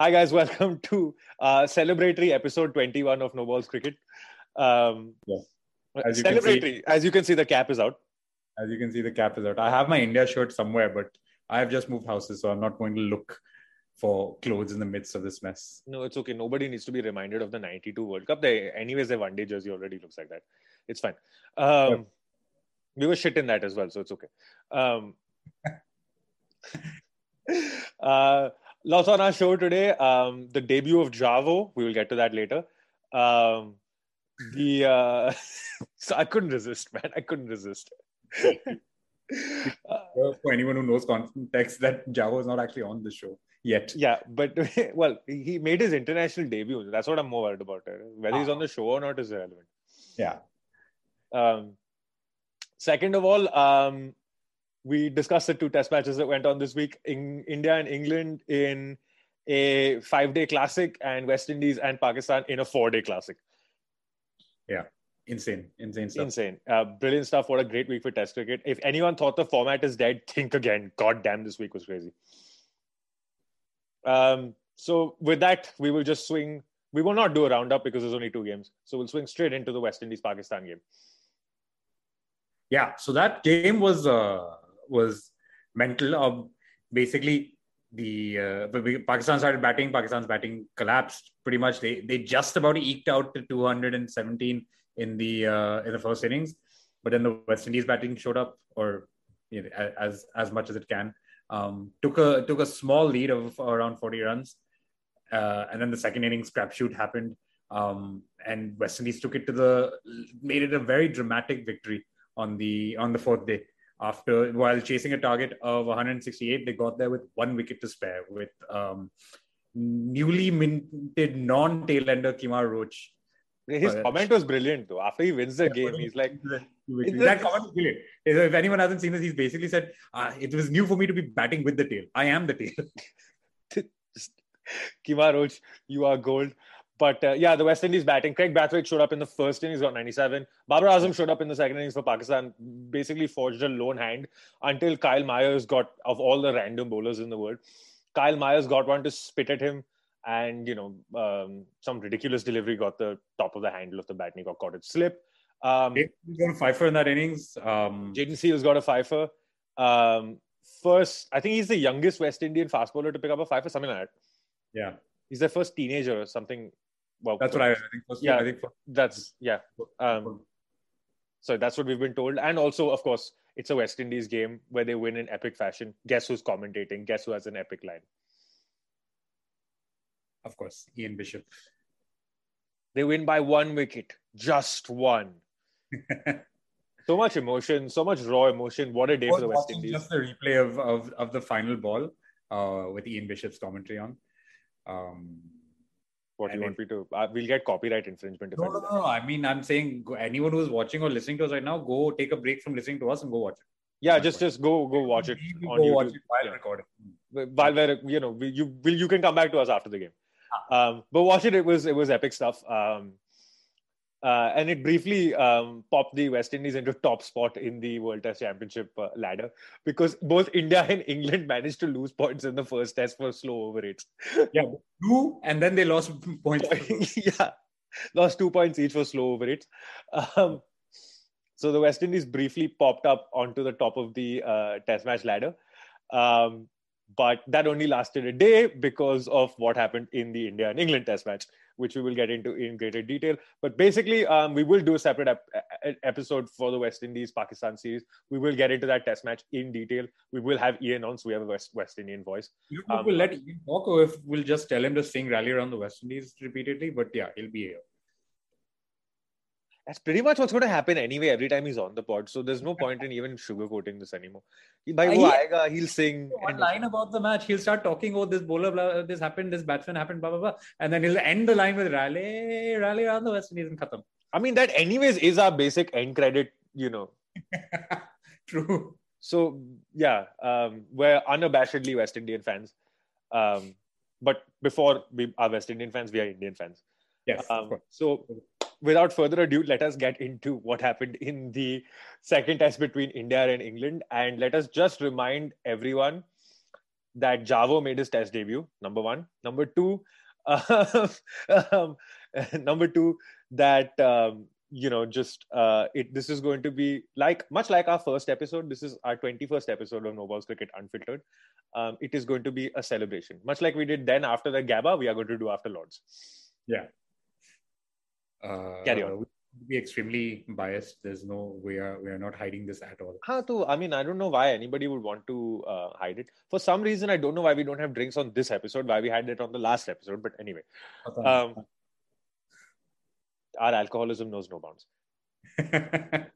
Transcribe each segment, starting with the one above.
Hi guys, welcome to uh, celebratory episode 21 of No Balls Cricket. Um, Yes. As you celebratory, can see- as you can see, the cap is out. As you can see, the cap is out. I have my India shirt somewhere, but I have just moved houses, so I'm not going to look for clothes in the midst of this mess. No, it's okay. Nobody needs to be reminded of the 92 World Cup. They, anyways, their one day jersey already looks like that. It's fine. Um, Yep. We were shit in that as well, so it's okay. Um, uh, lots on our show today. Um, the debut of Javo. We will get to that later. Um, the uh, so I couldn't resist, man. I couldn't resist. Uh, For anyone who knows context, that Javo is not actually on the show yet. Yeah, but well, he made his international debut. That's what I'm more worried about. Whether he's on the show or not is irrelevant. Yeah. Um, second of all, um, we discussed the two test matches that went on this week in India and England in a five day classic, and West Indies and Pakistan in a four day classic. Yeah. Insane. Insane stuff. Insane. Uh, brilliant stuff. What a great week for Test cricket. If anyone thought the format is dead, think again. God damn, this week was crazy. Um, so, with that, we will just swing. We will not do a roundup because there's only two games. So, we'll swing straight into the West Indies Pakistan game. Yeah. So that game was uh, was mental. of basically, the uh, Pakistan started batting. Pakistan's batting collapsed pretty much. They they just about eked out to 217 in the uh, in the first innings, but then the West Indies batting showed up, or you know, as as much as it can. Um, took a took a small lead of around 40 runs, uh, and then the second innings crapshoot happened. Um, and West Indies took it to the made it a very dramatic victory on the on the fourth day. After while chasing a target of 168, they got there with one wicket to spare with um, newly minted non-tailender Kemar Roach. His Oh, comment was brilliant, though. After he wins the game, he's like, that comment is brilliant. If anyone hasn't seen this, he's basically said, uh, "It was new for me to be batting with the tail. I am the tail." Kemar Roach, you are gold. But uh, yeah, the West Indies batting. Kraigg Brathwaite showed up in the first innings, got 97. Babar Azam showed up in the second innings for Pakistan, basically forged a lone hand until Kyle Myers got, of all the random bowlers in the world, Kyle Myers got one to spit at him. And, you know, um, some ridiculous delivery got the top of the handle of the bat and he got caught it slip. Um, He got a fifer in that innings. Um, Jayden Seales got a fifer. Um, first, I think he's the youngest West Indian fast bowler to pick up a fifer, something like that. yeah, He's their first teenager or something. Well, that's what I, I think. First, Yeah. I think. That's yeah. Um, so that's what we've been told, and also, of course, it's a West Indies game where they win in epic fashion. Guess who's commentating? Guess who has an epic line? of course, Ian Bishop. They win by one wicket, just one. So much emotion, so much raw emotion. What a day for the West Indies. just the replay of, of, of the final ball uh, with Ian Bishop's commentary on. Um, What do you want me to? Uh, we'll get copyright infringement if no, no, no. I mean, I'm saying go, anyone who's watching or listening to us right now, go take a break from listening to us and go watch it. Yeah, just just go go watch it You on go YouTube. watch it while Yeah. recording. while we're you know we, you will you can come back to us after the game um but watch it it was it was epic stuff um uh, and it briefly um, popped the West Indies into top spot in the World Test Championship uh, ladder because both India and England managed to lose points in the first test for slow over rates. Yeah, two, and then they lost points. yeah, lost two points each for slow over rates. Um, so the West Indies briefly popped up onto the top of the uh, Test match ladder, um, but that only lasted a day because of what happened in the India and England Test match, which we will get into in greater detail. But basically, um, we will do a separate ep- episode for the West Indies Pakistan series. We will get into that Test match in detail. We will have Ian on, so we have a West, West Indian voice. You Um, we'll let Ian talk, or if we'll just tell him to sing "Rally Around the West Indies" repeatedly. But yeah, he'll be here. That's pretty much what's going to happen anyway every time he's on the pod. So there's no point in even sugarcoating this anymore. He, by he- aayega, he'll sing. One and- line about the match, he'll start talking. Oh, this bowler, blah, this happened, this batsman happened, blah blah blah, and then he'll end the line with "Rally, rally around the West Indies" and khatam. I mean, that anyways is our basic end credit, you know. True. So yeah, um, we're unabashedly West Indian fans. Um, but before we are West Indian fans, we are Indian fans. Yes. of Um, course. so without further ado, let us get into what happened in the second test between India and England. And let us just remind everyone that Javo made his test debut. Number one. Number two. um, number two that um, you know just uh, it this is going to be like much like our first episode this is our 21st episode of no balls cricket unfiltered um, it is going to be a celebration much like we did then after the gabba we are going to do after lords yeah uh, carry on be extremely biased there's no we are we are not hiding this at all Huh, too, i mean i don't know why anybody would want to uh, hide it for some reason i don't know why we don't have drinks on this episode why we had it on the last episode but anyway um, our alcoholism knows no bounds.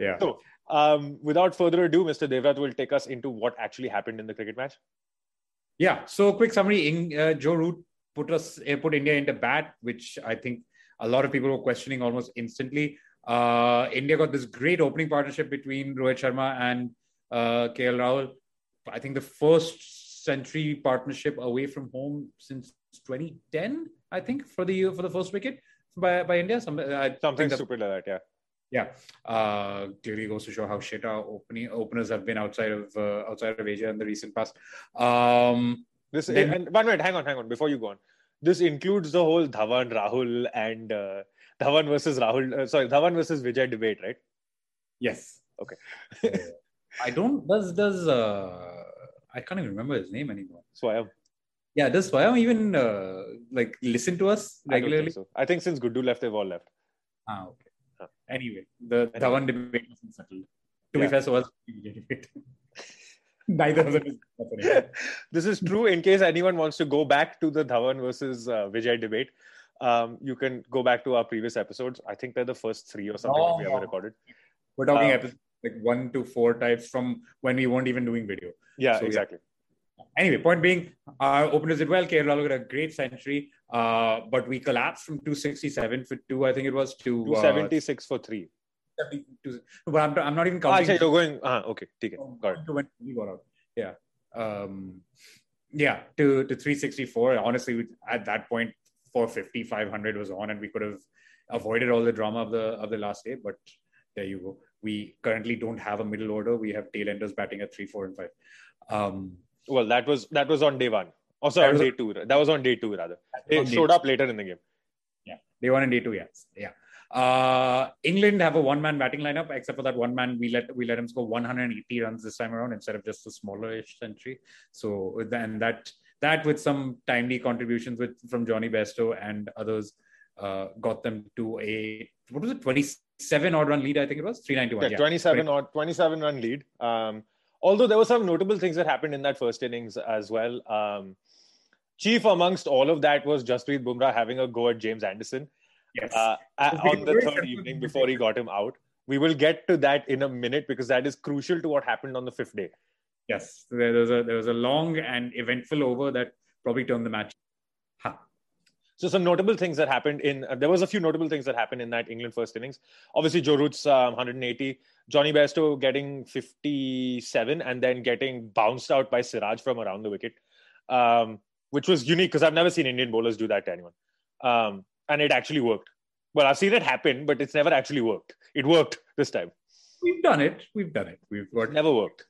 yeah. So, um, without further ado, Mr. Devrat will take us into what actually happened in the cricket match. Yeah. So, quick summary: in, uh, Joe Root put us uh, put India into bat, which I think a lot of people were questioning almost instantly. Uh, India got this great opening partnership between Rohit Sharma and uh, KL Rahul. I think the first century partnership away from home since 2010. I think for the for the first wicket by by India. Some, uh, Something stupid like that, yeah. Yeah, uh, clearly goes to show how shit our opening openers have been outside of uh, outside of Asia in the recent past. Um, this then, and one minute, hang on, hang on, before you go on. This includes the whole Dhawan, Rahul, and uh, Dhawan versus Rahul. Uh, sorry, Dhawan versus Vijay debate, right? Yes. Okay. I don't. Does does uh, I can't even remember his name anymore. Swayam. Yeah, does Swayam even uh, like listen to us regularly? I, think so. I think since Guddu left, they've all left. Ah, okay. Huh. Anyway, the. Dhawan debate wasn't settled. To yeah. be fair, so was Vijay debate. Neither of them is This is true. In case anyone wants to go back to the Dhawan versus uh, Vijay debate, um, you can go back to our previous episodes. I think they're the first three or something oh, we ever recorded. We're talking um, episodes like one to four types from when we weren't even doing video. Yeah, so, exactly. Yeah anyway, point being, our openers did well. KL got a great century, uh, but we collapsed from 267 for two, I think it was, to 276 uh, for three. But I'm, I'm not even counting. Ah, you're going, uh, okay, take it. Got it. When got out. Yeah. Um, yeah, to, to 364. Honestly, at that point, 450, 500 was on, and we could have avoided all the drama of the of the last day. But there you go. We currently don't have a middle order. We have tailenders batting at three, four, and five. Um, well, that was that was on day one. Oh, sorry, on day two. That was on day two rather. It showed up later in the game. Yeah, day one and day two. Yes, yeah. Uh, England have a one-man batting lineup, except for that one man. We let we let him score 180 runs this time around instead of just a smaller-ish century. So then that that with some timely contributions with from Jonny Bairstow and others uh, got them to a what was it 27 odd run lead? I think it was 391. Yeah, yeah. 27 odd 27 run lead. Um, although there were some notable things that happened in that first innings as well. Um, chief amongst all of that was Jasprit Bumrah having a go at James Anderson yes. uh, on the third evening before he got him out. We will get to that in a minute because that is crucial to what happened on the fifth day. Yes, there was a there was a long and eventful over that probably turned the match. Huh. So some notable things that happened in uh, there was a few notable things that happened in that England first innings. Obviously, Joe Root's um, 180, Jonny Bairstow getting 57, and then getting bounced out by Siraj from around the wicket, um, which was unique because I've never seen Indian bowlers do that to anyone, um, and it actually worked. Well, I've seen it happen, but it's never actually worked. It worked this time. We've done it. We've done it. We've got never worked.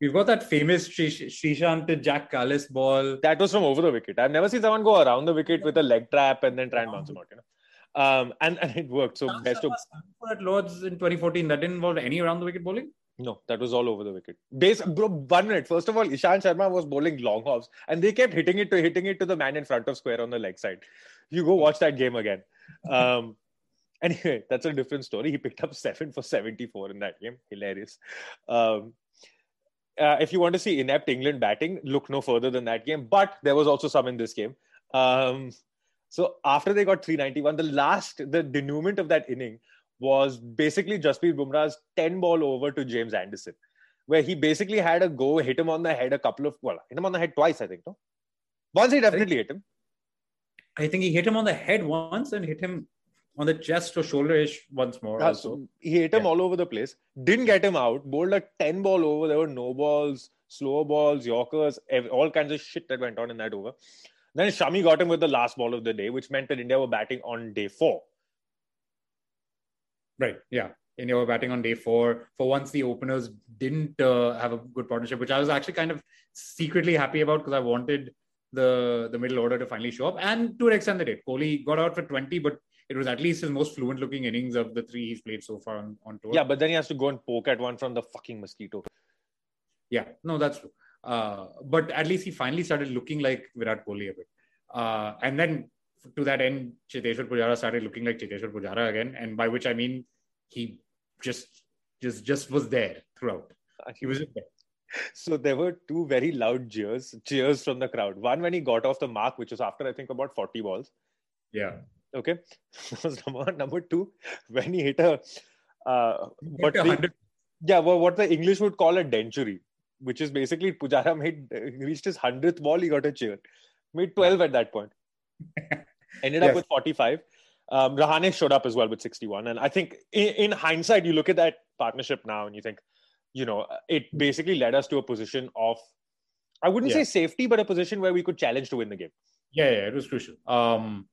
We've got that famous Sreesanth Jack Kallis ball. That was from over the wicket. I've never seen someone go around the wicket with a leg trap and then try and bounce him out. You know, um, and and it worked. So best of at Lords in 2014 that didn't involve any around the wicket bowling. No, that was all over the wicket. Base, bro, one minute. First of all, Ishant Sharma was bowling long hops, and they kept hitting it to hitting it to the man in front of square on the leg side. You go watch that game again. Um, anyway, that's a different story. He picked up seven for 74 in that game. Hilarious. Um, uh, if you want to see inept England batting, look no further than that game. But there was also some in this game. Um, so after they got 391, the last, the denouement of that inning was basically Jasprit Bumrah's 10 ball over to James Anderson, where he basically had a go, hit him on the head a couple of, well, hit him on the head twice, I think. No? Once he definitely hit him. I think he hit him on the head once and hit him on the chest or shoulder-ish once more. Yeah, also. he hit him yeah. all over the place. Didn't get him out. Bowled a 10 ball over. There were no balls, slow balls, Yorkers, all kinds of shit that went on in that over. Then Shami got him with the last ball of the day, which meant that India were batting on day four. Right. Yeah. India were batting on day four. For once, the openers didn't uh, have a good partnership, which I was actually kind of secretly happy about because I wanted the the middle order to finally show up. And to an extent, they did. Kohli got out for 20, but it was at least his most fluent looking innings of the three he's played so far on, on tour. Yeah, but then he has to go and poke at one from the fucking mosquito. Yeah, no, that's true. Uh, but at least he finally started looking like Virat Kohli a bit. Uh, and then to that end, Cheteshwar Pujara started looking like Cheteshwar Pujara again, and by which I mean he just just just was there throughout. He was there. So there were two very loud cheers, cheers from the crowd. One when he got off the mark, which was after I think about 40 balls. Yeah. Okay. number. Number two, when he hit a uh, what Hit a the, yeah, well, what the English would call a dentury, which is basically Pujara made he reached his hundredth ball, he got a cheer. Made 12 at that point. Ended up with 45. Um, Rahane showed up as well with 61. And I think in, in hindsight, you look at that partnership now and you think, you know, it basically led us to a position of, I wouldn't Yeah. say safety, but a position where we could challenge to win the game. Yeah, yeah, it was crucial. Um,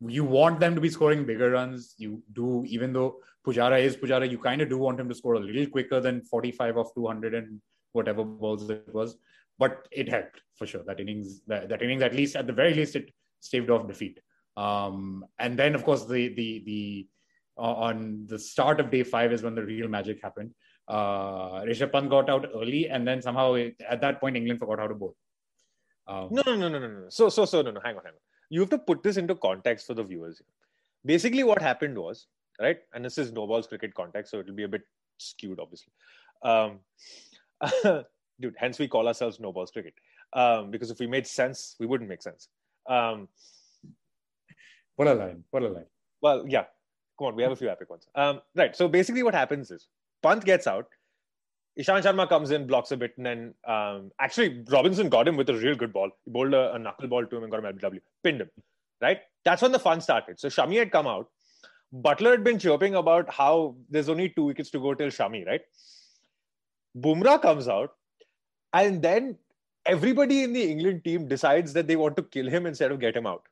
you want them to be scoring bigger runs. You do, even though Pujara is Pujara, you kind of do want him to score a little quicker than 45 of 200 and whatever balls it was. But it helped for sure. That innings, that, that innings, at least at the very least, it staved off defeat. Um, and then, of course, the the the uh, on the start of day five is when the real magic happened. Uh, Rishabh Pant got out early, and then somehow it, at that point England forgot how to bowl. Um, No, no, no, no, no, no. So, so, so, no, no. Hang on, hang on. You have to put this into context for the viewers. Basically, what happened was, right? And this is no balls cricket context, so it'll be a bit skewed, obviously. Um, dude, hence we call ourselves no balls cricket. Um, because if we made sense, we wouldn't make sense. Um, What a line! What a line! well, yeah. Come on, we have a few epic ones. Um, right. So basically, what happens is Pant gets out. Ishant Sharma comes in, blocks a bit, and then um, actually Robinson got him with a real good ball. He bowled a, a knuckle ball to him and got him LBW, pinned him. Right. That's when the fun started. So Shami had come out. Buttler had been chirping about how there's only two wickets to go till Shami, right? Bumrah comes out, and then everybody in the England team decides that they want to kill him instead of get him out.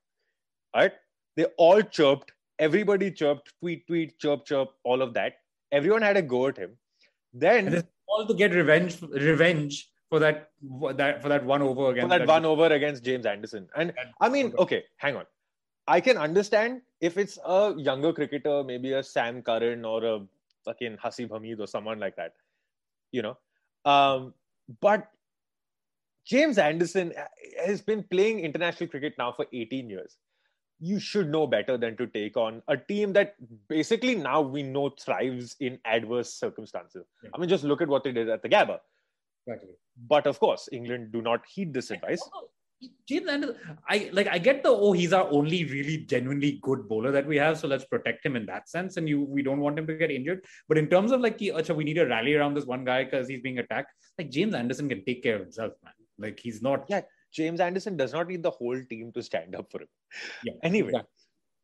Right? They all chirped. Everybody chirped, tweet, tweet, chirp, chirp, all of that. Everyone had a go at him. Then all to get revenge, revenge for that that for that one over for again. that one over against James Anderson. And That- I mean, okay, hang on. I can understand if it's a younger cricketer, maybe a Sam Curran or a fucking Hasib Hamid or someone like that, you know. Um, but James Anderson has been playing international cricket now for 18 years. You should know better than to take on a team that basically now we know thrives in adverse circumstances. Yeah. I mean, just look at what they did at the Gabba. Exactly. But of course, England do not heed this advice. James Anderson, I like. I get the oh, he's our only really genuinely good bowler that we have, so let's protect him in that sense. And you, we don't want him to get injured. But in terms of like, acha, we need to rally around this one guy because he's being attacked. Like James Anderson can take care of himself, man. Like he's not. Yeah. James Anderson does not need the whole team to stand up for him. Yeah, Anyway, exactly.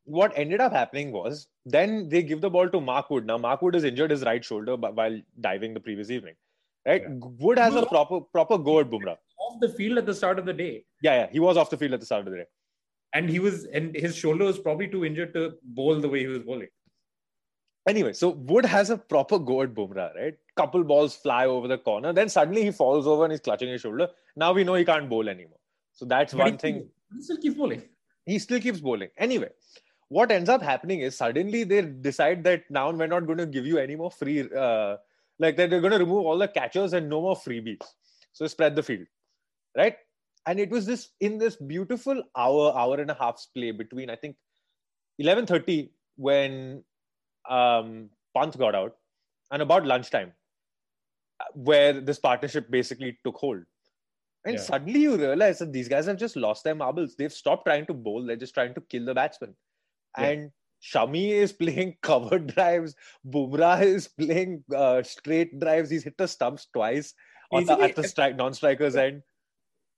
what ended up happening was then they give the ball to Mark Wood. Now, Mark Wood has injured his right shoulder while diving the previous evening. Right? Yeah. Wood has a proper proper go at Bumrah. off the field at the start of the day, Yeah, yeah. He was off the field at the start of the day. and he was, and his shoulder was probably too injured to bowl the way he was bowling. Anyway, so Wood has a proper go at Bumrah, right? Couple balls fly over the corner. Then suddenly he falls over and he's clutching his shoulder. Now we know he can't bowl anymore. So that's But one he- thing. He still keeps bowling. He still keeps bowling. Anyway, what ends up happening is suddenly they decide that now we're not going to give you any more free, uh, like that they're going to remove all the catchers and no more freebies. So spread the field, right? And it was this in this beautiful hour, hour and a half's play between I think 11:30 when um, Pant got out, and about lunchtime, uh, where this partnership basically took hold. And Yeah. suddenly you realize that these guys have just lost their marbles. They've stopped trying to bowl. They're just trying to kill the batsman. Yeah. And Shami is playing covered drives. Bumrah is playing uh, straight drives. He's hit the stumps twice on the, at the strike, non-strikers end.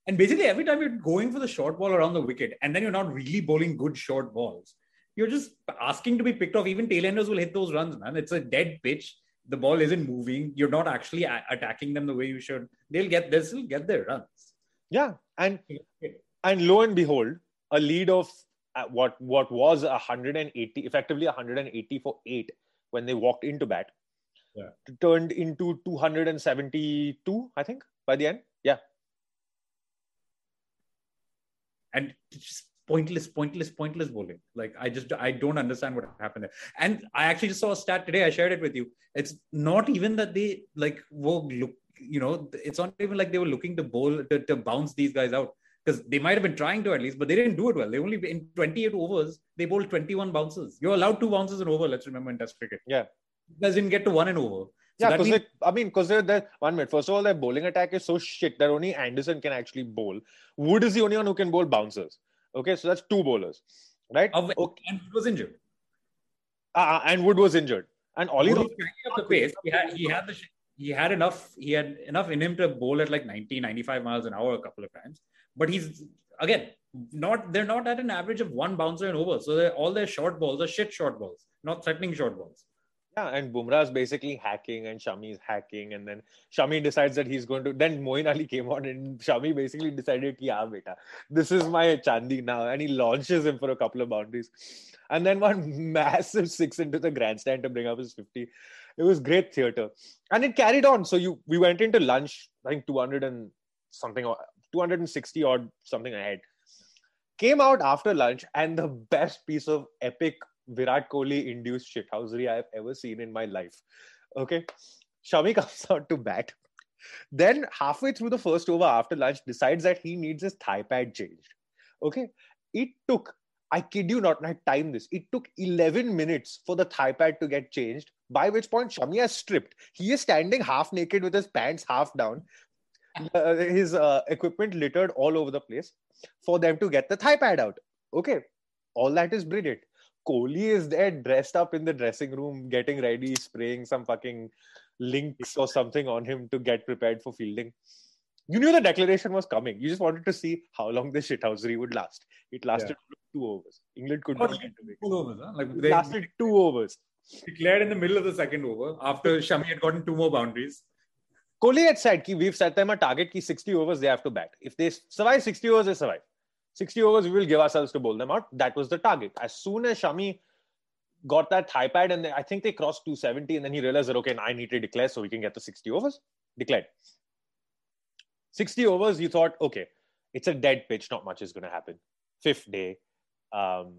And basically, every time you're going for the short ball around the wicket, and then you're not really bowling good short balls, you're just asking to be picked off. Even tailenders will hit those runs, man. It's a dead pitch. The ball isn't moving. You're not actually a- attacking them the way you should. They'll get. They'll still get their runs. Yeah, and and lo and behold, a lead of uh, what what was 180, effectively 180 for eight when they walked into bat. Yeah. Turned into 272, I think, by the end. Yeah. And just pointless, pointless, pointless bowling. Like I just I don't understand what happened there. And I actually just saw a stat today. I shared it with you. It's not even that they like were look. You know, it's not even like they were looking to bowl to, to bounce these guys out because they might have been trying to at least, but they didn't do it well. They only in 28 overs they bowled 21 bounces. You're allowed two bounces in over. Let's remember in Test cricket. Yeah, you guys didn't get to one in over. So yeah, because I mean, because they're, one minute. First of all, their bowling attack is so shit that only Anderson can actually bowl. Wood is the only one who can bowl bouncers. Okay, so that's two bowlers, right? okay. And Wood was injured. Uh, and Wood was injured. And Ollie Wood up the pace. He had, he had the he had enough he had enough in him to bowl at like 90 95 miles an hour a couple of times. But he's again not they're not at an average of one bouncer and over so all their short balls are shit short balls not threatening short balls. Yeah, and Bumrah is basically hacking, and Shami is hacking, and then Shami decides that he's going to. Then Moeen Ali came on, and Shami basically decided, "Yeah, beta, this is my Chandi now," and he launches him for a couple of boundaries, and then one massive six into the grandstand to bring up his fifty. It was great theater, and it carried on. So you, we went into lunch, I think two hundred and something, or two hundred and sixty odd something ahead. Came out after lunch, and the best piece of epic Virat Kohli induced shithousery I have ever seen in my life. Okay. Shami comes out to bat. Then, halfway through the first over after lunch, decides that he needs his thigh pad changed. Okay. It took, I kid you not, I timed this. It took 11 minutes for the thigh pad to get changed, by which point Shami has stripped. He is standing half naked with his pants half down, uh, his uh, equipment littered all over the place for them to get the thigh pad out. Okay. All that is brilliant. Kohli is there dressed up in the dressing room, getting ready, spraying some fucking Lynx or something on him to get prepared for fielding. You knew the declaration was coming. You just wanted to see how long this shithousery would last. It lasted yeah. two overs. England could not get to it. Two overs, huh? Like it lasted two overs. Declared in the middle of the second over after Shami had gotten two more boundaries. Kohli had said, we've set them a target, ki 60 overs they have to bat. If they survive 60 overs, they survive. 60 overs, we will give ourselves to bowl them out. That was the target. As soon as Shami got that thigh pad, and they, I think they crossed 270, and then he realized that, okay, I need to declare so we can get the 60 overs. Declared. 60 overs, you thought, okay, it's a dead pitch, not much is going to happen. Fifth day. Um,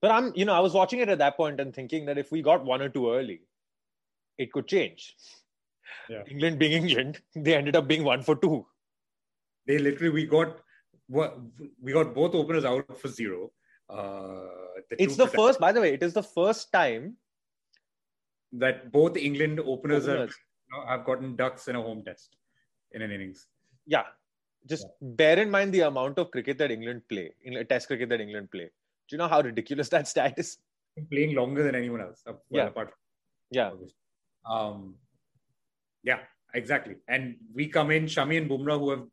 but I'm, you know, I was watching it at that point and thinking that if we got one or two early, it could change. Yeah. England being England, they ended up being one for two. They literally, we got we got both openers out for zero. Uh, the it's the first, by the way, it is the first time that both England openers, openers. Have, have gotten ducks in a home test in an innings. Yeah, just yeah. bear in mind the amount of cricket that England play, in test cricket that England play. Do you know how ridiculous that stat is? Playing longer than anyone else. Well, yeah. Apart yeah. Um, yeah, exactly. And we come in, Shami and Bumrah, who have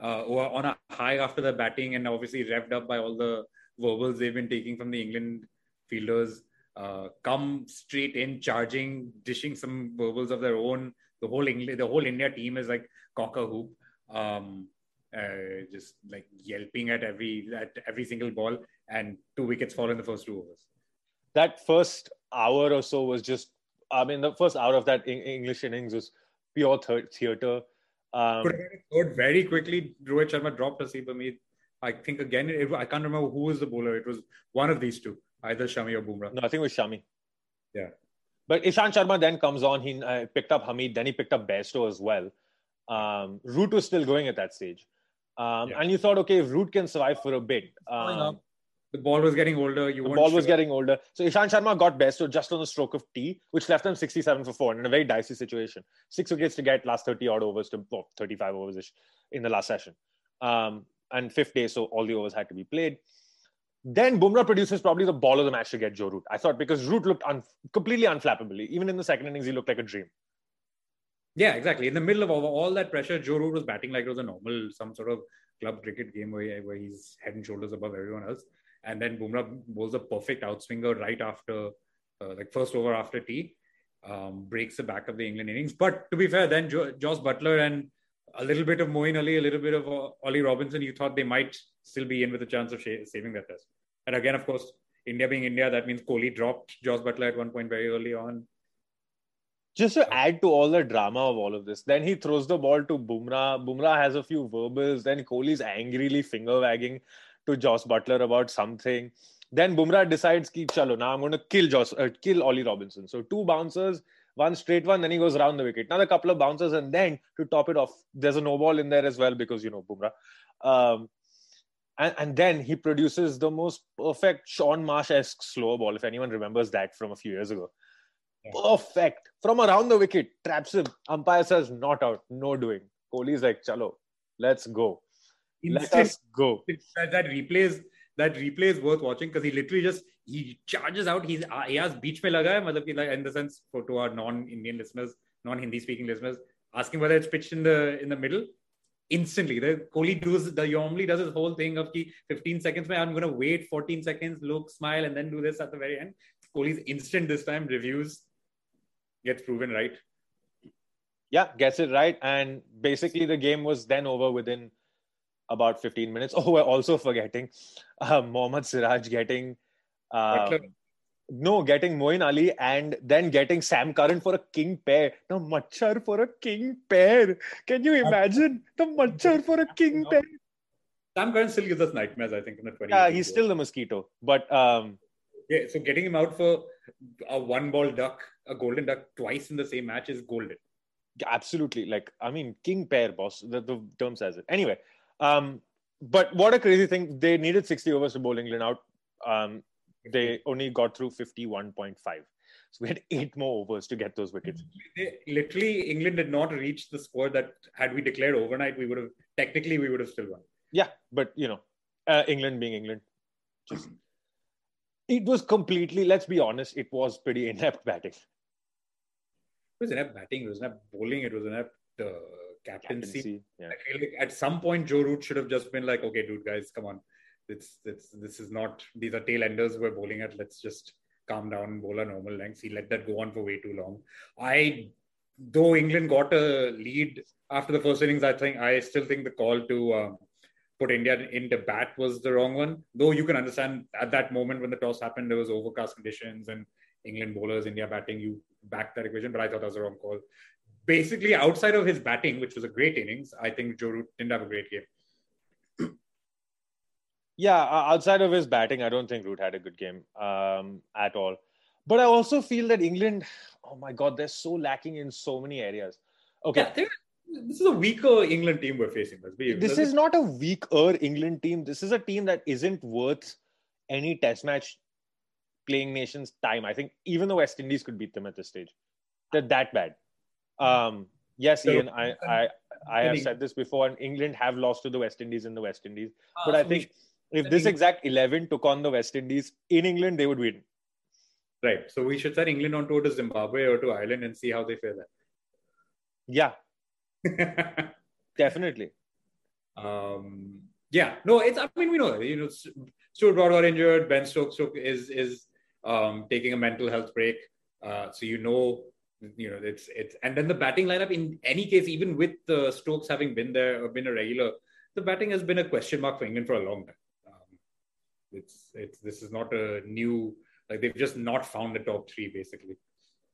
uh, who are on a high after the batting and obviously revved up by all the verbals they've been taking from the England fielders. Uh, come straight in, charging, dishing some verbals of their own. The whole England, the whole India team is like cock a hoop, um, uh, just like yelping at every at every single ball, and two wickets fall in the first two overs. That first hour or so was just, I mean, the first hour of that English innings was pure theater. Um, Could have third very quickly. Rohit Sharma dropped a seam me. I think again, it, I can't remember who was the bowler. It was one of these two, either Shami or Bumrah. No, I think it was Shami. Yeah. But Ishant Sharma then comes on. He uh, picked up Hamid. Then he picked up Bairstow as well. Um, Root was still going at that stage. Um, yeah. And you thought, okay, if Root can survive for a bit, um, the ball was getting older. You the ball sure. was getting older. So Ishant Sharma got best, so just on the stroke of tea, which left them 67 for four in a very dicey situation. Six wickets to get last 30 odd overs to oh, 35 overs in the last session. Um, and fifth day, so all the overs had to be played. Then Bumrah produces probably the ball of the match to get Joe Root. I thought because Root looked un- completely unflappable. Even in the second innings, he looked like a dream. Yeah, exactly. In the middle of all, all that pressure, Joe Root was batting like it was a normal, some sort of club cricket game where, where he's head and shoulders above everyone else and then Bumrah bowls a perfect outswinger right after, uh, like first over after tea, um, breaks the back of the England innings. But to be fair, then jo- Jos Buttler and a little bit of Moeen Ali, a little bit of uh, Ollie Robinson, you thought they might still be in with a chance of sh- saving that test. And again, of course, India being India, that means Kohli dropped Jos Buttler at one point very early on. just to add to all the drama of all of this, then he throws the ball to Bumrah. Bumrah has a few verbals. Then Kohli's angrily finger wagging to Jos Buttler about something. Then Bumrah decides, "Keep chalo, now I'm going to kill Jos, uh, kill Ollie Robinson. So two bouncers, one straight one, then he goes around the wicket. Another couple of bouncers, and then to top it off, there's a no ball in there as well because you know Bumrah. Um, and, and then he produces the most perfect Shaun Marsh-esque slow ball, if anyone remembers that from a few years ago. Yeah. Perfect. From around the wicket, traps him. Umpire says, not out, no doing. Kohli's like, chalo, let's go. Let us go. That, that replays that replay is worth watching because he literally just he charges out. He's uh, he has beach mein laga hai, matlab like in the sense for to our non-Indian listeners, non-Hindi speaking listeners, asking whether it's pitched in the in the middle. Instantly, the Kohli does the normally does his whole thing of ki 15 seconds. Mein, I'm gonna wait 14 seconds, look, smile, and then do this at the very end. Kohli's instant this time. Reviews gets proven right. Yeah, gets it right, and basically the game was then over within about 15 minutes. Oh, we're also forgetting uh, Mohammad Siraj getting uh, no, getting Moeen Ali and then getting Sam Curran for a king pair. The Machar for a king pair. Can you imagine the Machar for a king pair? Sam Curran still gives us nightmares, I think, in the 20. Yeah, he's still the mosquito. But um, yeah, so getting him out for a one ball duck, a golden duck twice in the same match is golden. Absolutely. Like, I mean, king pair, boss. The, the term says it. Anyway, um, but what a crazy thing. They needed 60 overs to bowl England out. Um, they only got through 51.5. So we had eight more overs to get those wickets. They, literally, England did not reach the score that had we declared overnight, we would have technically we would have still won. Yeah, but you know, uh, England being England, just it was completely. Let's be honest, it was pretty inept batting. It was inept batting. It was inept bowling. It was inept uh, captaincy. captaincy yeah. I feel like at some point Joe Root should have just been like, okay, dude, guys, come on. It's it's this is not these are tail enders we're bowling at. Let's just calm down, bowl a normal length. He let that go on for way too long. I though England got a lead after the first innings, I think I still think the call to um, put India into bat was the wrong one. Though you can understand at that moment when the toss happened, there was overcast conditions and England bowlers, India batting. You back that equation, but I thought that was the wrong call basically outside of his batting, which was a great innings, I think Joe Root didn't have a great game. yeah, outside of his batting, I don't think Root had a good game um, at all. But I also feel that England, oh my God, they're so lacking in so many areas. Okay. Yeah, this is a weaker England team we're facing. This is not a weaker England team. This is a team that isn't worth any test match playing nations time. I think even the West Indies could beat them at this stage. They're that bad. Um, yes, Ian, I, I, I have said this before, and England have lost to the West Indies in the West Indies. Ah, but I think if this exact 11 took on the West Indies in England, they would win. Right. So we should send England on tour to Zimbabwe or to Ireland and see how they fare there. Yeah. Definitely. Um, yeah. No, it's, I mean, we know that, you know, Stuart Broad got injured. Ben Stokes is, is um, taking a mental health break. Uh, so you know you know it's it's and then the batting lineup in any case even with the Stokes having been there or been a regular the batting has been a question mark for England for a long time. Um, it's it's this is not a new like they've just not found the top three basically.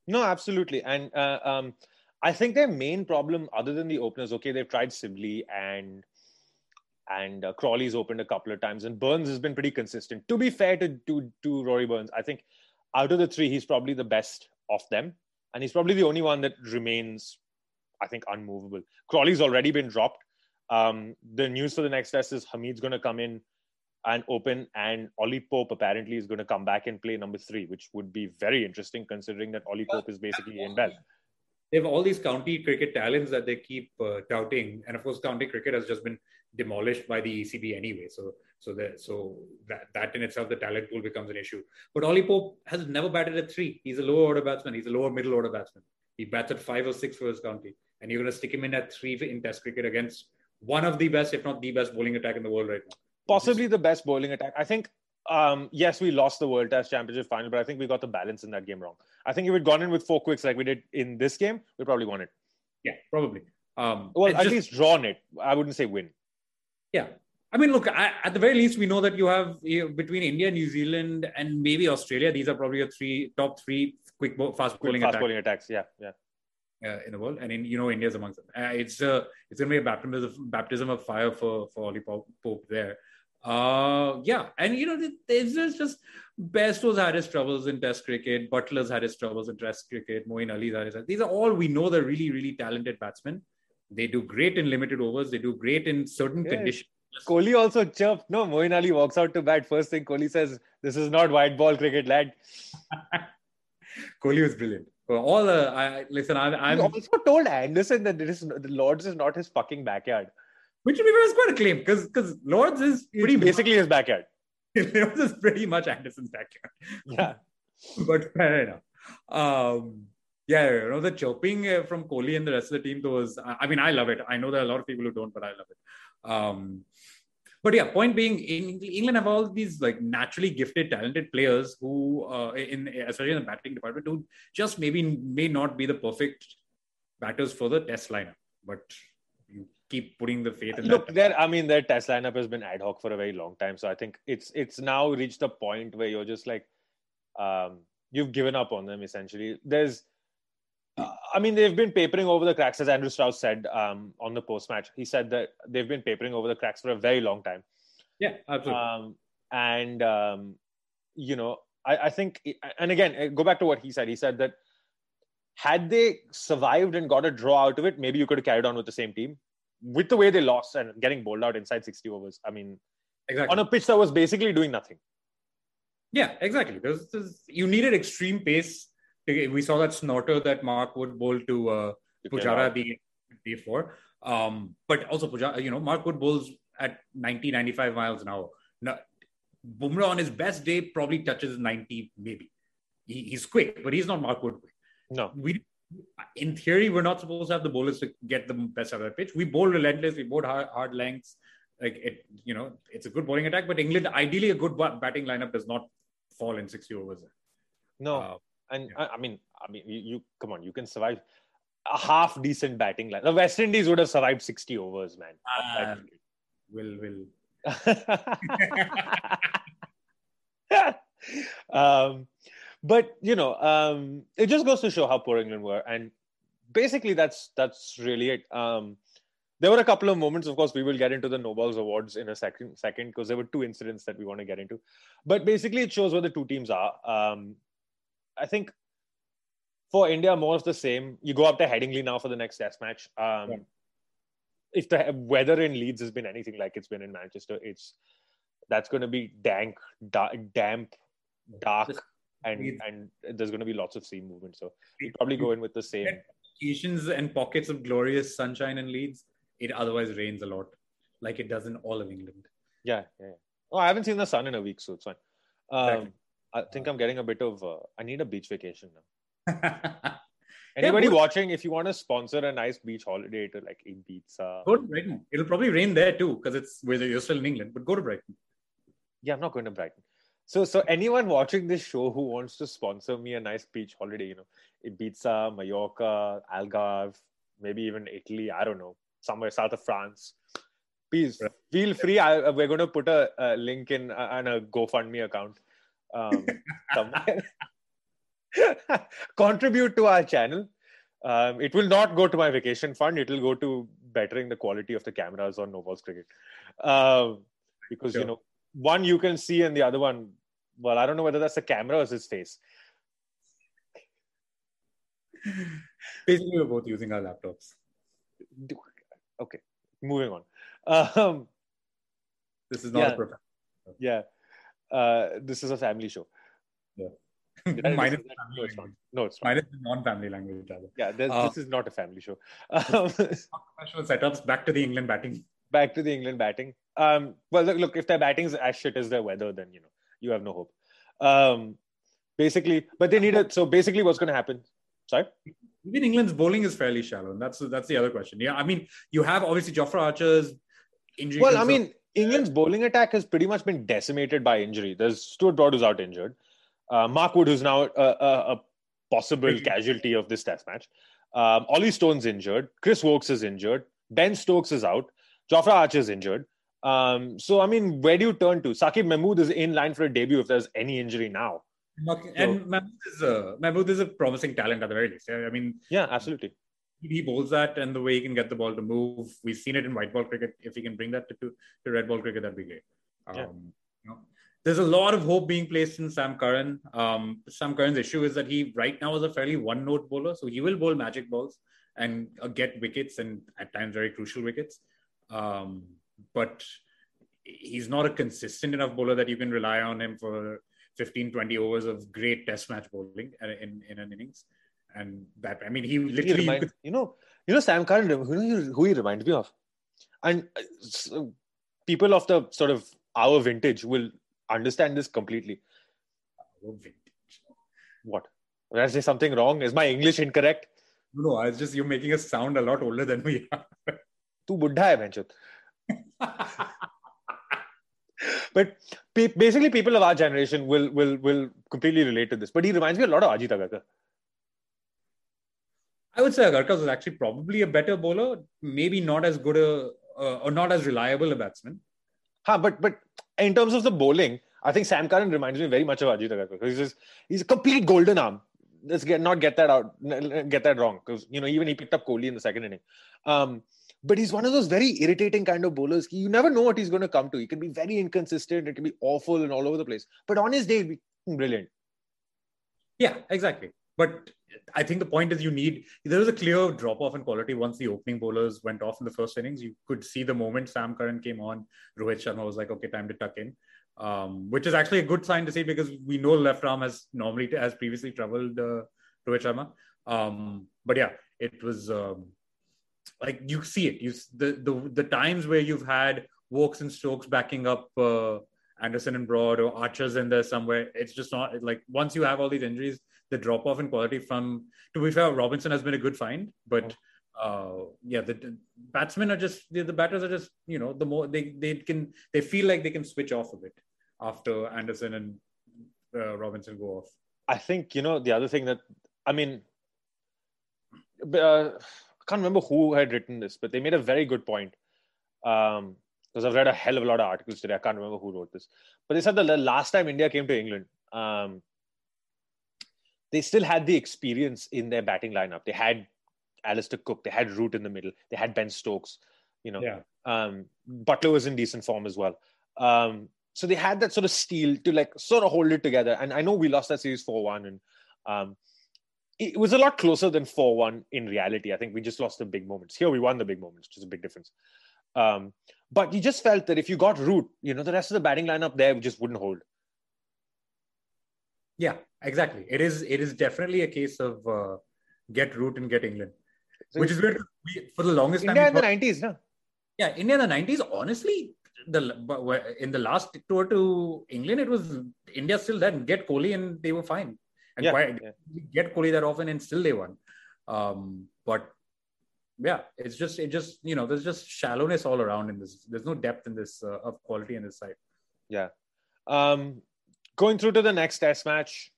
No absolutely. And uh, um, I think their main problem other than the openers okay they've tried Sibley and and uh, Crawley's opened a couple of times and Burns has been pretty consistent. To be fair to to to Rory Burns I think out of the three he's probably the best of them and he's probably the only one that remains, I think, unmovable. Crawley's already been dropped. Um, the news for the next test is Hamid's going to come in and open, and Ollie Pope apparently is going to come back and play number three, which would be very interesting considering that Ollie Pope is basically in Bell. They have all these county cricket talents that they keep uh, touting, and of course, county cricket has just been demolished by the ECB anyway. So so that so that that in itself, the talent pool becomes an issue. But Ollie Pope has never batted at three. He's a lower order batsman. He's a lower middle order batsman. He bats at five or six for his county, and you're going to stick him in at three in Test cricket against one of the best, if not the best, bowling attack in the world right now. Possibly the best bowling attack. I think. Um, yes, we lost the World Test Championship final, but I think we got the balance in that game wrong. I think if we'd gone in with four quicks like we did in this game, we probably won it. Yeah, probably. Um, well, at just, least drawn it. I wouldn't say win. Yeah, I mean, look, I, at the very least, we know that you have you know, between India, New Zealand, and maybe Australia. These are probably your three top three quick, bo- fast bowling fast attacks. bowling attacks. Yeah, yeah. uh, in the world, and in you know India's amongst them. Uh, it's uh, it's gonna be a baptism of baptism of fire for for Ollie Pope there. Uh, yeah, and you know there's just, just Bairstow's had his troubles in Test cricket, Buttler's had his troubles in Test cricket, Moeen Ali's had his. These are all we know they're really really talented batsmen. They do great in limited overs. They do great in certain yes. conditions. Kohli also chirped. No, Moeen Ali walks out to bat. First thing Kohli says, "This is not white ball cricket, lad." Kohli was brilliant. All the I, listen, I, am also told Anderson that this the Lords is not his fucking backyard. Which is quite a claim because because Lords is pretty it's basically much, his backyard. Lords is pretty much Anderson's backyard. Yeah, but fair enough. Um, yeah, you know the chirping uh, from Kohli and the rest of the team was. I mean, I love it. I know there are a lot of people who don't, but I love it. Um, but yeah, point being, in England have all these like naturally gifted, talented players who, uh, in especially in the batting department, who just maybe may not be the perfect batters for the Test lineup, but you keep putting the faith in. Look, there. I mean, their Test lineup has been ad hoc for a very long time, so I think it's it's now reached a point where you're just like, um, you've given up on them essentially. There's I mean, they've been papering over the cracks, as Andrew Strauss said um, on the post match. He said that they've been papering over the cracks for a very long time. Yeah, absolutely. Um, and, um, you know, I, I, think, and again, go back to what he said. He said that had they survived and got a draw out of it, maybe you could have carried on with the same team. With the way they lost and getting bowled out inside 60 overs, I mean, exactly. on a pitch that was basically doing nothing. Yeah, exactly. There's, you needed extreme pace we saw that snorter that Mark Wood bowled to uh, Pujara the day before. Um, but also Pujara, you know, Mark Wood bowls at 90, 95 miles an hour. Now, Bumrah on his best day probably touches 90, maybe. He, he's quick, but he's not Mark Wood quick. No. We, in theory, we're not supposed to have the bowlers to get the best out of the pitch. We bowl relentless, we bowl hard, hard lengths. Like it, you know, it's a good bowling attack, but England, ideally, a good batting lineup does not fall in 60 overs. No. Uh, and yeah. I, I, mean, I mean, you, you, come on, you can survive a half decent batting line. The West Indies would have survived 60 overs, man. Uh, will, will. um, but you know, um, it just goes to show how poor England were, and basically that's that's really it. Um, there were a couple of moments, of course, we will get into the No Balls awards in a second, second, because there were two incidents that we want to get into. But basically, it shows where the two teams are. Um, I think for India, more of the same. You go up to Headingley now for the next Test match. Um, yeah. If the weather in Leeds has been anything like it's been in Manchester, it's that's going to be dank, da- damp, dark, and and there's going to be lots of sea movement. So you probably go in with the same. Occasions and pockets of glorious sunshine in Leeds. It otherwise rains a lot, like it does in all of England. Yeah, yeah. Oh, I haven't seen the sun in a week, so it's fine. Um, exactly. I think I'm getting a bit of. Uh, I need a beach vacation now. Anybody yeah, watching, if you want to sponsor a nice beach holiday to like Ibiza, go to Brighton. It'll probably rain there too because it's where you're still in England. But go to Brighton. Yeah, I'm not going to Brighton. So, so anyone watching this show who wants to sponsor me a nice beach holiday, you know, Ibiza, Mallorca, Algarve, maybe even Italy, I don't know, somewhere south of France. Please right. feel free. I, we're going to put a, a link in uh, and a GoFundMe account um, contribute to our channel. Um, it will not go to my vacation fund. It will go to bettering the quality of the cameras on No Balls Cricket. Um, because, sure. you know, one you can see and the other one, well, I don't know whether that's the camera or his face. Basically, we're both using our laptops. Okay, moving on. Um, this is not yeah, a professional. Yeah uh, this is a family show. Yeah. Minus no, it's not. No, it's not. Minus non-family language. Rather. Yeah, uh, this is not a family show. Um, professional setups. Back to the England batting. Back to the England batting. Um, well, look, look, if their batting is as shit as their weather, then you know you have no hope. Um, basically, but they need it. So basically, what's going to happen? Sorry. Even England's bowling is fairly shallow, and that's that's the other question. Yeah, I mean, you have obviously Jofra Archer's injury. Well, I mean, England's bowling attack has pretty much been decimated by injury. There's Stuart Broad who's out injured. Uh, Mark Wood, who's now a, a, a possible casualty of this test match. Um, Olly Stone's injured. Chris Woakes is injured. Ben Stokes is out. Jofra Archer is injured. Um, so, I mean, where do you turn to? Saqib Mahmood is in line for a debut if there's any injury now. And so, Mahmood, is a, Mahmood is a promising talent at the very least. I mean, yeah, absolutely. He bowls that and the way he can get the ball to move. We've seen it in white ball cricket. If he can bring that to, to, to red ball cricket, that'd be great. Um, yeah. you know, there's a lot of hope being placed in Sam Curran. Um, Sam Curran's issue is that he right now is a fairly one note bowler, so he will bowl magic balls and uh, get wickets and at times very crucial wickets. Um, but he's not a consistent enough bowler that you can rely on him for 15, 20 overs of great test match bowling in, in an innings And that, I mean, he literally. He remind, could... you know, you know, Sam Curran, who, who he reminds me of? And uh, people of the sort of our vintage will understand this completely. Our vintage. What? Did I say something wrong? Is my English incorrect? No, I was just you're making us sound a lot older than we are. तू बुढ़ा है भैंचोद but basically people of our generation will will will completely relate to this but he reminds me a lot of Ajit Agarkar I would say Agarkar was actually probably a better bowler maybe not as good a uh, or not as reliable a batsman huh, but but in terms of the bowling I think Sam Curran reminds me very much of Ajit Agarkar he's just, he's a complete golden arm let's get not get that out get that wrong because you know even he picked up Kohli in the second inning um, but he's one of those very irritating kind of bowlers. You never know what he's going to come to. He can be very inconsistent. It can be awful and all over the place. But on his day, be brilliant. Yeah, exactly. But I think the point is you need there was a clear drop off in quality once the opening bowlers went off in the first innings. You could see the moment Sam Curran came on, Rohit Sharma was like, okay, time to tuck in. Um, which is actually a good sign to see because we know left arm has normally has previously troubled uh, Rohit Sharma. Um, but yeah, it was um, like you see it. You the the the times where you've had Woakes and Stokes backing up uh, Anderson and Broad or Archers in there somewhere. It's just not like once you have all these injuries, the drop off in quality from. To be fair, Robinson has been a good find, but uh, yeah, the, the, batsmen are just the, the, batters are just you know the more they they can they feel like they can switch off a bit after Anderson and uh, Robinson go off. I think you know the other thing that I mean. Uh, can't remember who had written this, but they made a very good point. Um, because I've read a hell of a lot of articles today. I can't remember who wrote this, but they said that the last time India came to England, um, they still had the experience in their batting lineup. They had Alastair Cook, they had Root in the middle, they had Ben Stokes. You know, yeah. um, Buttler was in decent form as well. Um, so they had that sort of steel to like sort of hold it together. And I know we lost that series four one, and um, it was a lot closer than 4-1 in reality. I think we just lost the big moments. Here we won the big moments, which is a big difference. Um, but you just felt that if you got Root, you know, the rest of the batting lineup there just wouldn't hold. Yeah, exactly. It is it is definitely a case of uh, get Root and get England, so which is weird. For the longest India time, India in the 90s, no? Yeah, India in the 90s, honestly, the in the last tour to England, it was India still then get Kohli and they were fine and yeah, quite yeah. get Kohli that often and still they won. Um, but yeah, it's just it just you know there's just shallowness all around in this. There's no depth in this uh, of quality in this side. Yeah. Um, going through to the next Test match.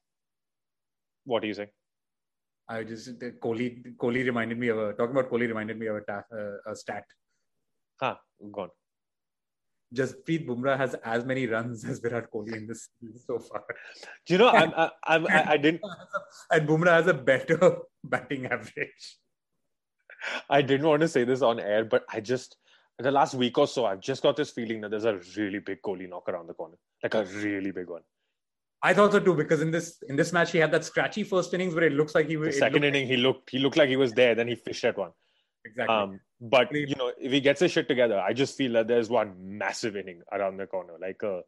What do you say? I just Kohli Kohli reminded me of a talking about Kohli reminded me of a, ta- uh, a stat. Huh, gone. Jasprit Bumrah has as many runs as Virat Kohli in this season so far. Do you know? I'm, I'm, I, I didn't. and Bumrah has a better batting average. I didn't want to say this on air, but I just the last week or so, I've just got this feeling that there's a really big Kohli knock around the corner, like a really big one. I thought so too because in this in this match he had that scratchy first innings where it looks like he was. second inning like, he looked he looked like he was there. Then he fished at one. Exactly. Um, but you know, if he gets his shit together, I just feel that there's one massive inning around the corner, like a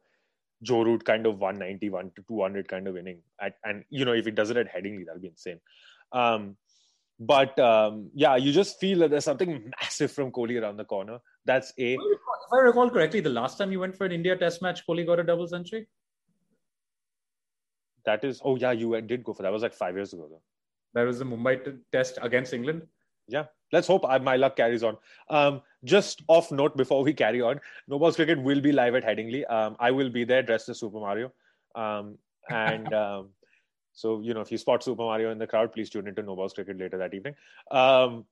Joe Root kind of 191 to 200 kind of inning. At, and you know, if he does it at Headingley, that'll be insane. Um, but um, yeah, you just feel that there's something massive from Kohli around the corner. That's a. If I recall correctly, the last time you went for an India Test match, Kohli got a double century. That is, oh yeah, you did go for that. that was like five years ago. Though. That was the Mumbai Test against England. Yeah, let's hope I, my luck carries on. Um, just off note before we carry on, No Balls Cricket will be live at Headingley. Um, I will be there dressed as Super Mario. Um, and um, so, you know, if you spot Super Mario in the crowd, please tune into No Balls Cricket later that evening. Um,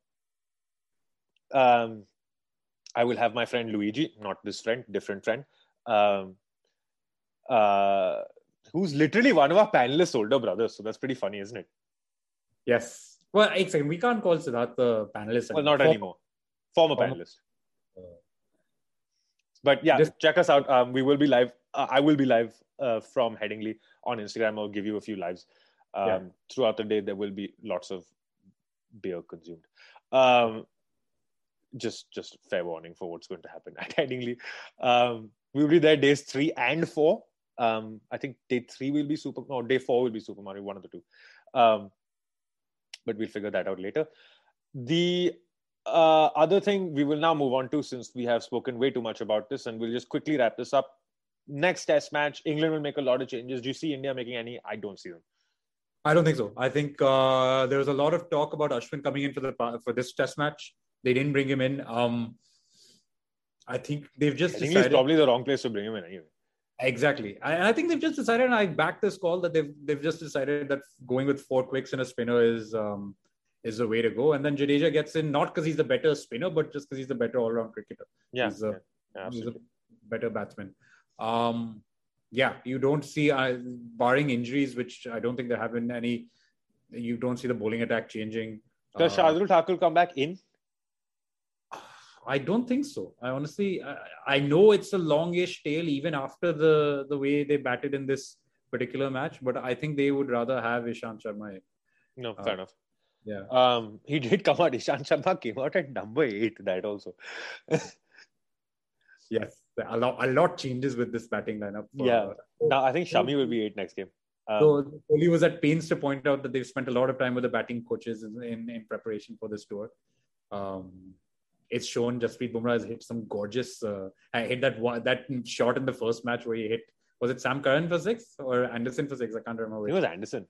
um, I will have my friend Luigi, not this friend, different friend, um, uh, who's literally one of our panelists' older brothers. So that's pretty funny, isn't it? Yes Well, eight second. We can't call Siddharth the panelist. Well, not anymore. anymore. Former Former- panelist. But yeah, Just- check us out. Um, we will be live. Uh, I will be live uh, from Headingley on Instagram. I'll give you a few lives. Um, Yeah. Throughout the day, there will be lots of beer consumed. Um, just, just fair warning for what's going to happen at Headingley. Um, we will be there days three and four. Um, I think day three will be Super. No, day four will be Super Mario. One of the two. Um, but we'll figure that out later. The uh, other thing we will now move on to, since we have spoken way too much about this, and we'll just quickly wrap this up. Next Test match, England will make a lot of changes. Do you see India making any? I don't see them. I don't think so. I think uh, there was a lot of talk about Ashwin coming in for the for this test match. They didn't bring him in. Um, I think they've I just think he's decided probably the wrong place to bring him in anyway. Exactly. And I think they've just decided, and I back this call that they've they've just decided that going with four quicks and a spinner is um, is the way to go. And then Jadeja gets in not because he's the better spinner, but just because he's the better all round cricketer. Yeah, He's a- yeah, yeah, He's a better batsman. Um, yeah, you don't see, uh, barring injuries, which I don't think there have been any. You don't see the bowling attack changing. Does Uh, Shardul Thakur come back in? I don't think so. I honestly, I, I know it's a longish tail even after the the way they batted in this particular match, but I think they would rather have Ishant Sharma. No, Uh, fair enough. Yeah, Um, he did come out. Ishant Sharma came out at number eight. That also. yes, a lot, a lot changes with this batting lineup. Uh, Yeah. now I think Shami will be eight next game. Um, So Kohli was at pains to point out that they've spent a lot of time with the batting coaches in, in, in preparation for this tour. Um, it's shown Jasprit Bumrah has hit some gorgeous. Uh, I hit that one, that shot in the first match where he hit. Was it Sam Curran for six or Anderson for six? I can't remember. it was Anderson.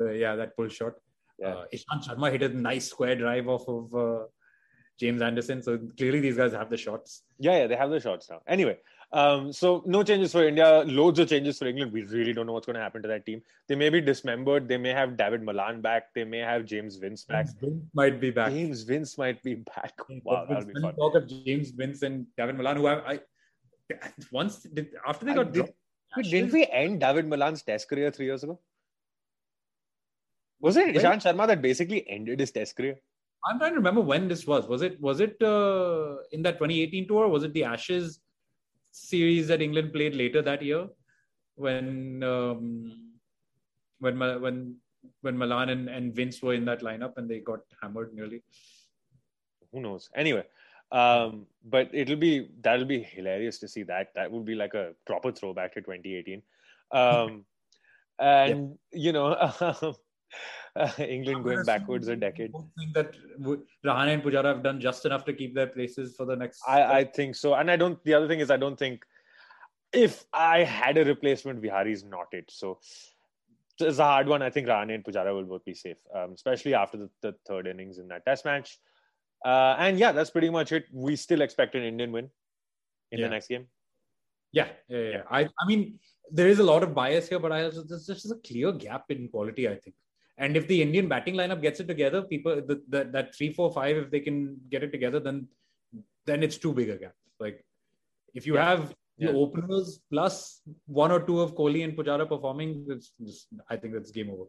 Uh, yeah, that pull shot. Yeah. Uh, Ishant Sharma hit a nice square drive off of uh, James Anderson. So clearly these guys have the shots. Yeah, yeah, they have the shots now. Anyway, um, so no changes for India, loads of changes for England. We really don't know what's going to happen to that team. They may be dismembered. They may have David Malan back. They may have James Vince back. James Vince might be back. James Vince might be back. Wow, that'll be fun. Talk of James Vince and Gavin Malan, who I, I once did, after they I got did- dropped, Wait, didn't we end David Malan's test career three years ago? Was it Ishant Sharma that basically ended his test career? I'm trying to remember when this was. Was it was it uh, in that 2018 tour? Was it the Ashes series that England played later that year when um, when when when Malan and, and Vince were in that lineup and they got hammered nearly? Who knows? Anyway, um, but it'll be that'll be hilarious to see that. That would be like a proper throwback to 2018. Um, and you know, uh, England going backwards a decade. I think that Rahane and Pujara have done just enough to keep their places for the next. I, I think so. And I don't, the other thing is, I don't think if I had a replacement, Vihari Vihari's not it. So it's a hard one. I think Rahane and Pujara will both be safe, um, especially after the, the third innings in that test match. Uh, and yeah, that's pretty much it. We still expect an Indian win in Yeah. the next game. Yeah, yeah, yeah. I, I mean, there is a lot of bias here, but I also, there's just a clear gap in quality, I think. And if the Indian batting lineup gets it together, people the, the, that three, four, five, if they can get it together, then then it's too big a gap. Like if you Yeah. have the Yeah. openers plus one or two of Kohli and Pujara performing, it's just, I think that's game over.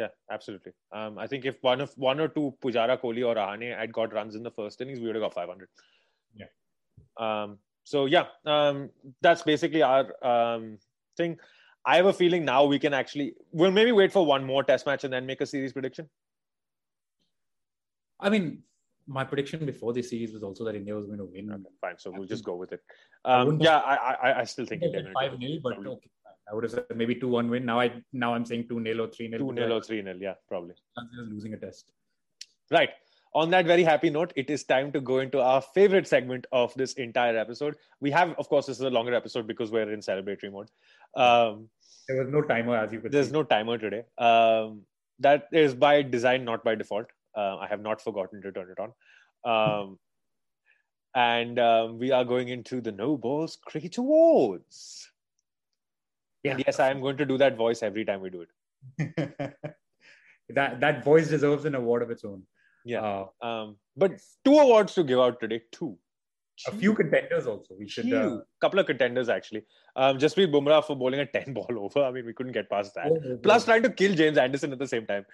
Yeah, absolutely. Um, I think if one of one or two Pujara, Kohli, or Rahane had got runs in the first innings, we would have got 500. Yeah. Um, so yeah, um, that's basically our um, thing. I have a feeling now we can actually we'll maybe wait for one more test match and then make a series prediction. I mean, my prediction before the series was also that India was going to win. Okay, fine. So we'll just go with it. Um, wouldn't yeah, I, I I still think India five nil, but okay, I would have said maybe two one win. Now I now I'm saying two nil or three nil. two 0 or three 0 Yeah, probably. losing a test. Right. On that very happy note, it is time to go into our favorite segment of this entire episode. We have, of course, this is a longer episode because we're in celebratory mode. Um, There was no timer, as you could there's see. no timer today. Um, that is by design, not by default. Uh, I have not forgotten to turn it on. Um, and um, we are going into the No Balls Cricket Awards. Yeah. And yes, I am going to do that voice every time we do it. that that voice deserves an award of its own. Yeah. Uh, Um, but two awards to give out today. Two. A few contenders also. We should. Uh, couple of contenders actually. Um, just Jasprit Bumrah for bowling a 10 ball over. I mean, we couldn't get past that. oh, Plus, trying to kill James Anderson at the same time.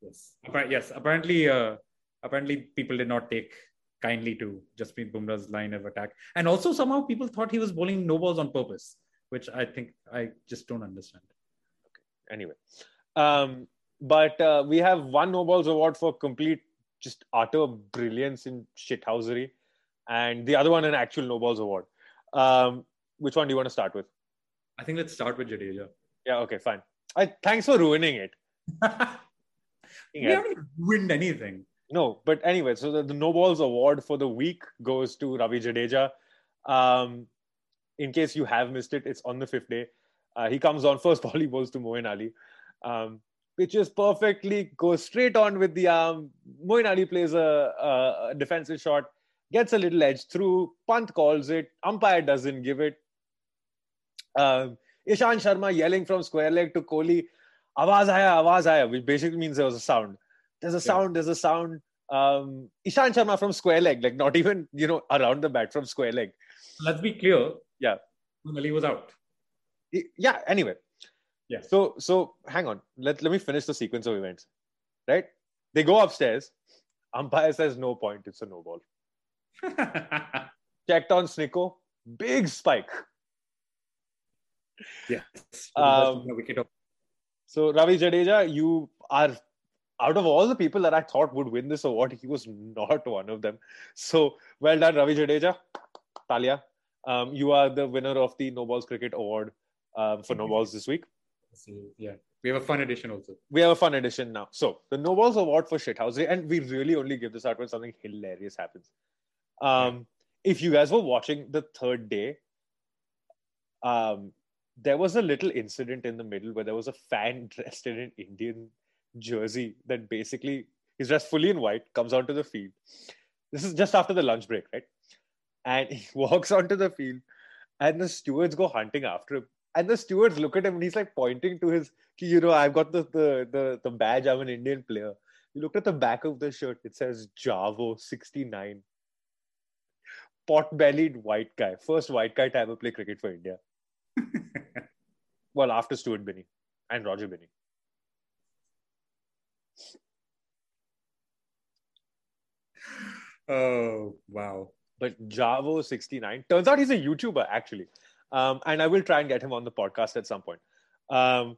Yes. Yes. Apparently, uh, apparently people did not take kindly to Jasprit Bumrah's line of attack, and also somehow people thought he was bowling no balls on purpose, which I think I just don't understand. Okay. Anyway, um, but uh, we have one no balls award for complete, just utter brilliance in shithousery, and the other one an actual no balls award. Um, which one do you want to start with? I think let's start with Jadeja. Yeah. Okay. Fine. I, thanks for ruining it. we haven't ruined anything. No, but anyway, so the, the No Balls Award for the week goes to Ravi Jadeja. Um, in case you have missed it, it's on the fifth day. Uh, he comes on first ball, he bowls to Moeen Ali, um, pitches perfectly, goes straight on with the arm. Moeen Ali plays a, a defensive shot, gets a little edge through. Pant calls it. Umpire doesn't give it. Um, Ishant Sharma yelling from square leg to Kohli, Awaz aaya, awaz aaya, which basically means there was a sound. There's a sound, there's a sound. Um, Ishant Sharma from square leg, like not even, you know, around the bat from square leg. Let's be clear. Yeah. Ali was out. Yeah, anyway. Yeah. So so hang on. Let, let me finish the sequence of events. Right? They go upstairs. Umpire says no point, it's a no ball. Checked on Snicko, big spike. yes. Um, So Ravi Jadeja, you are out of all the people that I thought would win this award, he was not one of them. So well done, Ravi Jadeja. Talia, um, you are the winner of the No Balls Cricket Award um, for No Balls this week. yeah. We have a fun edition also. We have a fun edition now. So the No Balls Award for shithousery, and we really only give this out when something hilarious happens. Um, if you guys were watching the third day, um, there was a little incident in the middle where there was a fan dressed in an Indian jersey that basically he's dressed fully in white, comes onto the field. This is just after the lunch break, right? And he walks onto the field, and the stewards go hunting after him. And the stewards look at him, and he's like pointing to his, you know, I've got the the the, the badge. I'm an Indian player. You looked at the back of the shirt. It says Jarvo 69. Pot-bellied white guy, first white guy to ever play cricket for India. well, after Stuart Binny and Roger Binny. Oh wow! But Jarvo sixty nine turns out he's a YouTuber actually, um, and I will try and get him on the podcast at some point. Um,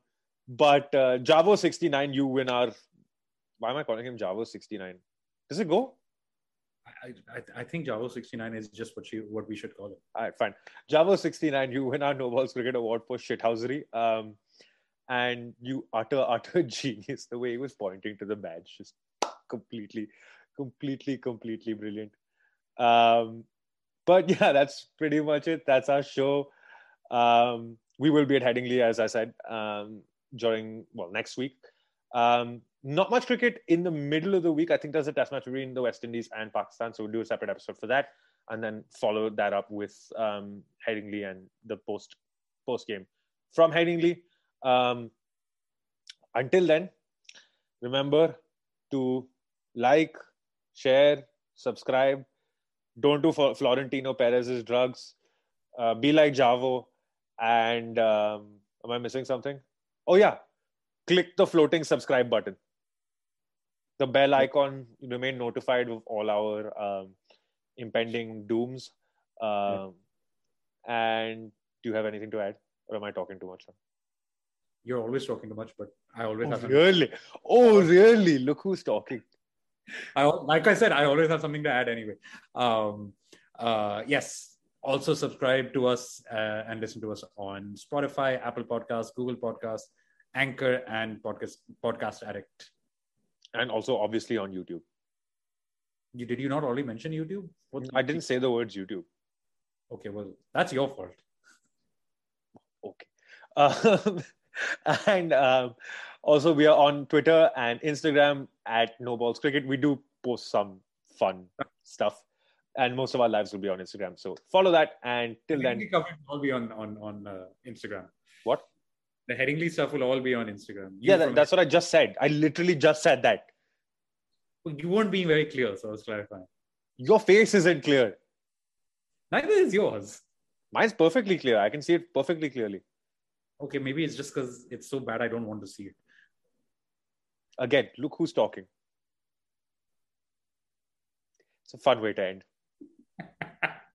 but uh, Jarvo sixty nine, you win our. Why am I calling him Jarvo sixty nine? Does it go? I, I, think Java 69 is just what you what we should call it. All right, fine. Java 69, you win our No Balls Cricket Award for shithousery. Um, and you utter, utter genius. The way he was pointing to the badge, just completely, completely, completely brilliant. Um, but yeah, that's pretty much it. That's our show. Um, we will be at Headingley, as I said, um, during, well, next week. Um, not much cricket in the middle of the week. I think there's a test match between the West Indies and Pakistan. So we'll do a separate episode for that and then follow that up with um, Headingley and the post post game from Headingley. Um, until then, remember to like, share, subscribe. Don't do Florentino Perez's drugs. Uh, be like Jarvo. And um, am I missing something? Oh, yeah. Click the floating subscribe button the bell icon remain notified of all our um, impending dooms. Um, and do you have anything to add? Or am i talking too much? You're always talking too much but i always oh, have really? Oh really? Look who's talking. I, like i said i always have something to add anyway. Um, uh, yes. Also subscribe to us uh, and listen to us on spotify apple podcast google podcast anchor and podcast podcast addict and also obviously on YouTube. You did you not already mention YouTube? What I didn't say the words YouTube. Okay, well that's your fault. Okay, um, and um, also we are on Twitter and Instagram at No Balls Cricket. We do post some fun stuff, and most of our lives will be on Instagram. So follow that. And till then, will all be on on on uh, Instagram. What? The Headingley stuff will all be on Instagram. You yeah, that, that's what I just said. I literally just said that. You weren't being very clear, so I was clarifying. Your face isn't clear. Neither is yours. Mine's perfectly clear. I can see it perfectly clearly. Okay, maybe it's just because it's so bad I don't want to see it. Again, look who's talking. It's a fun way to end.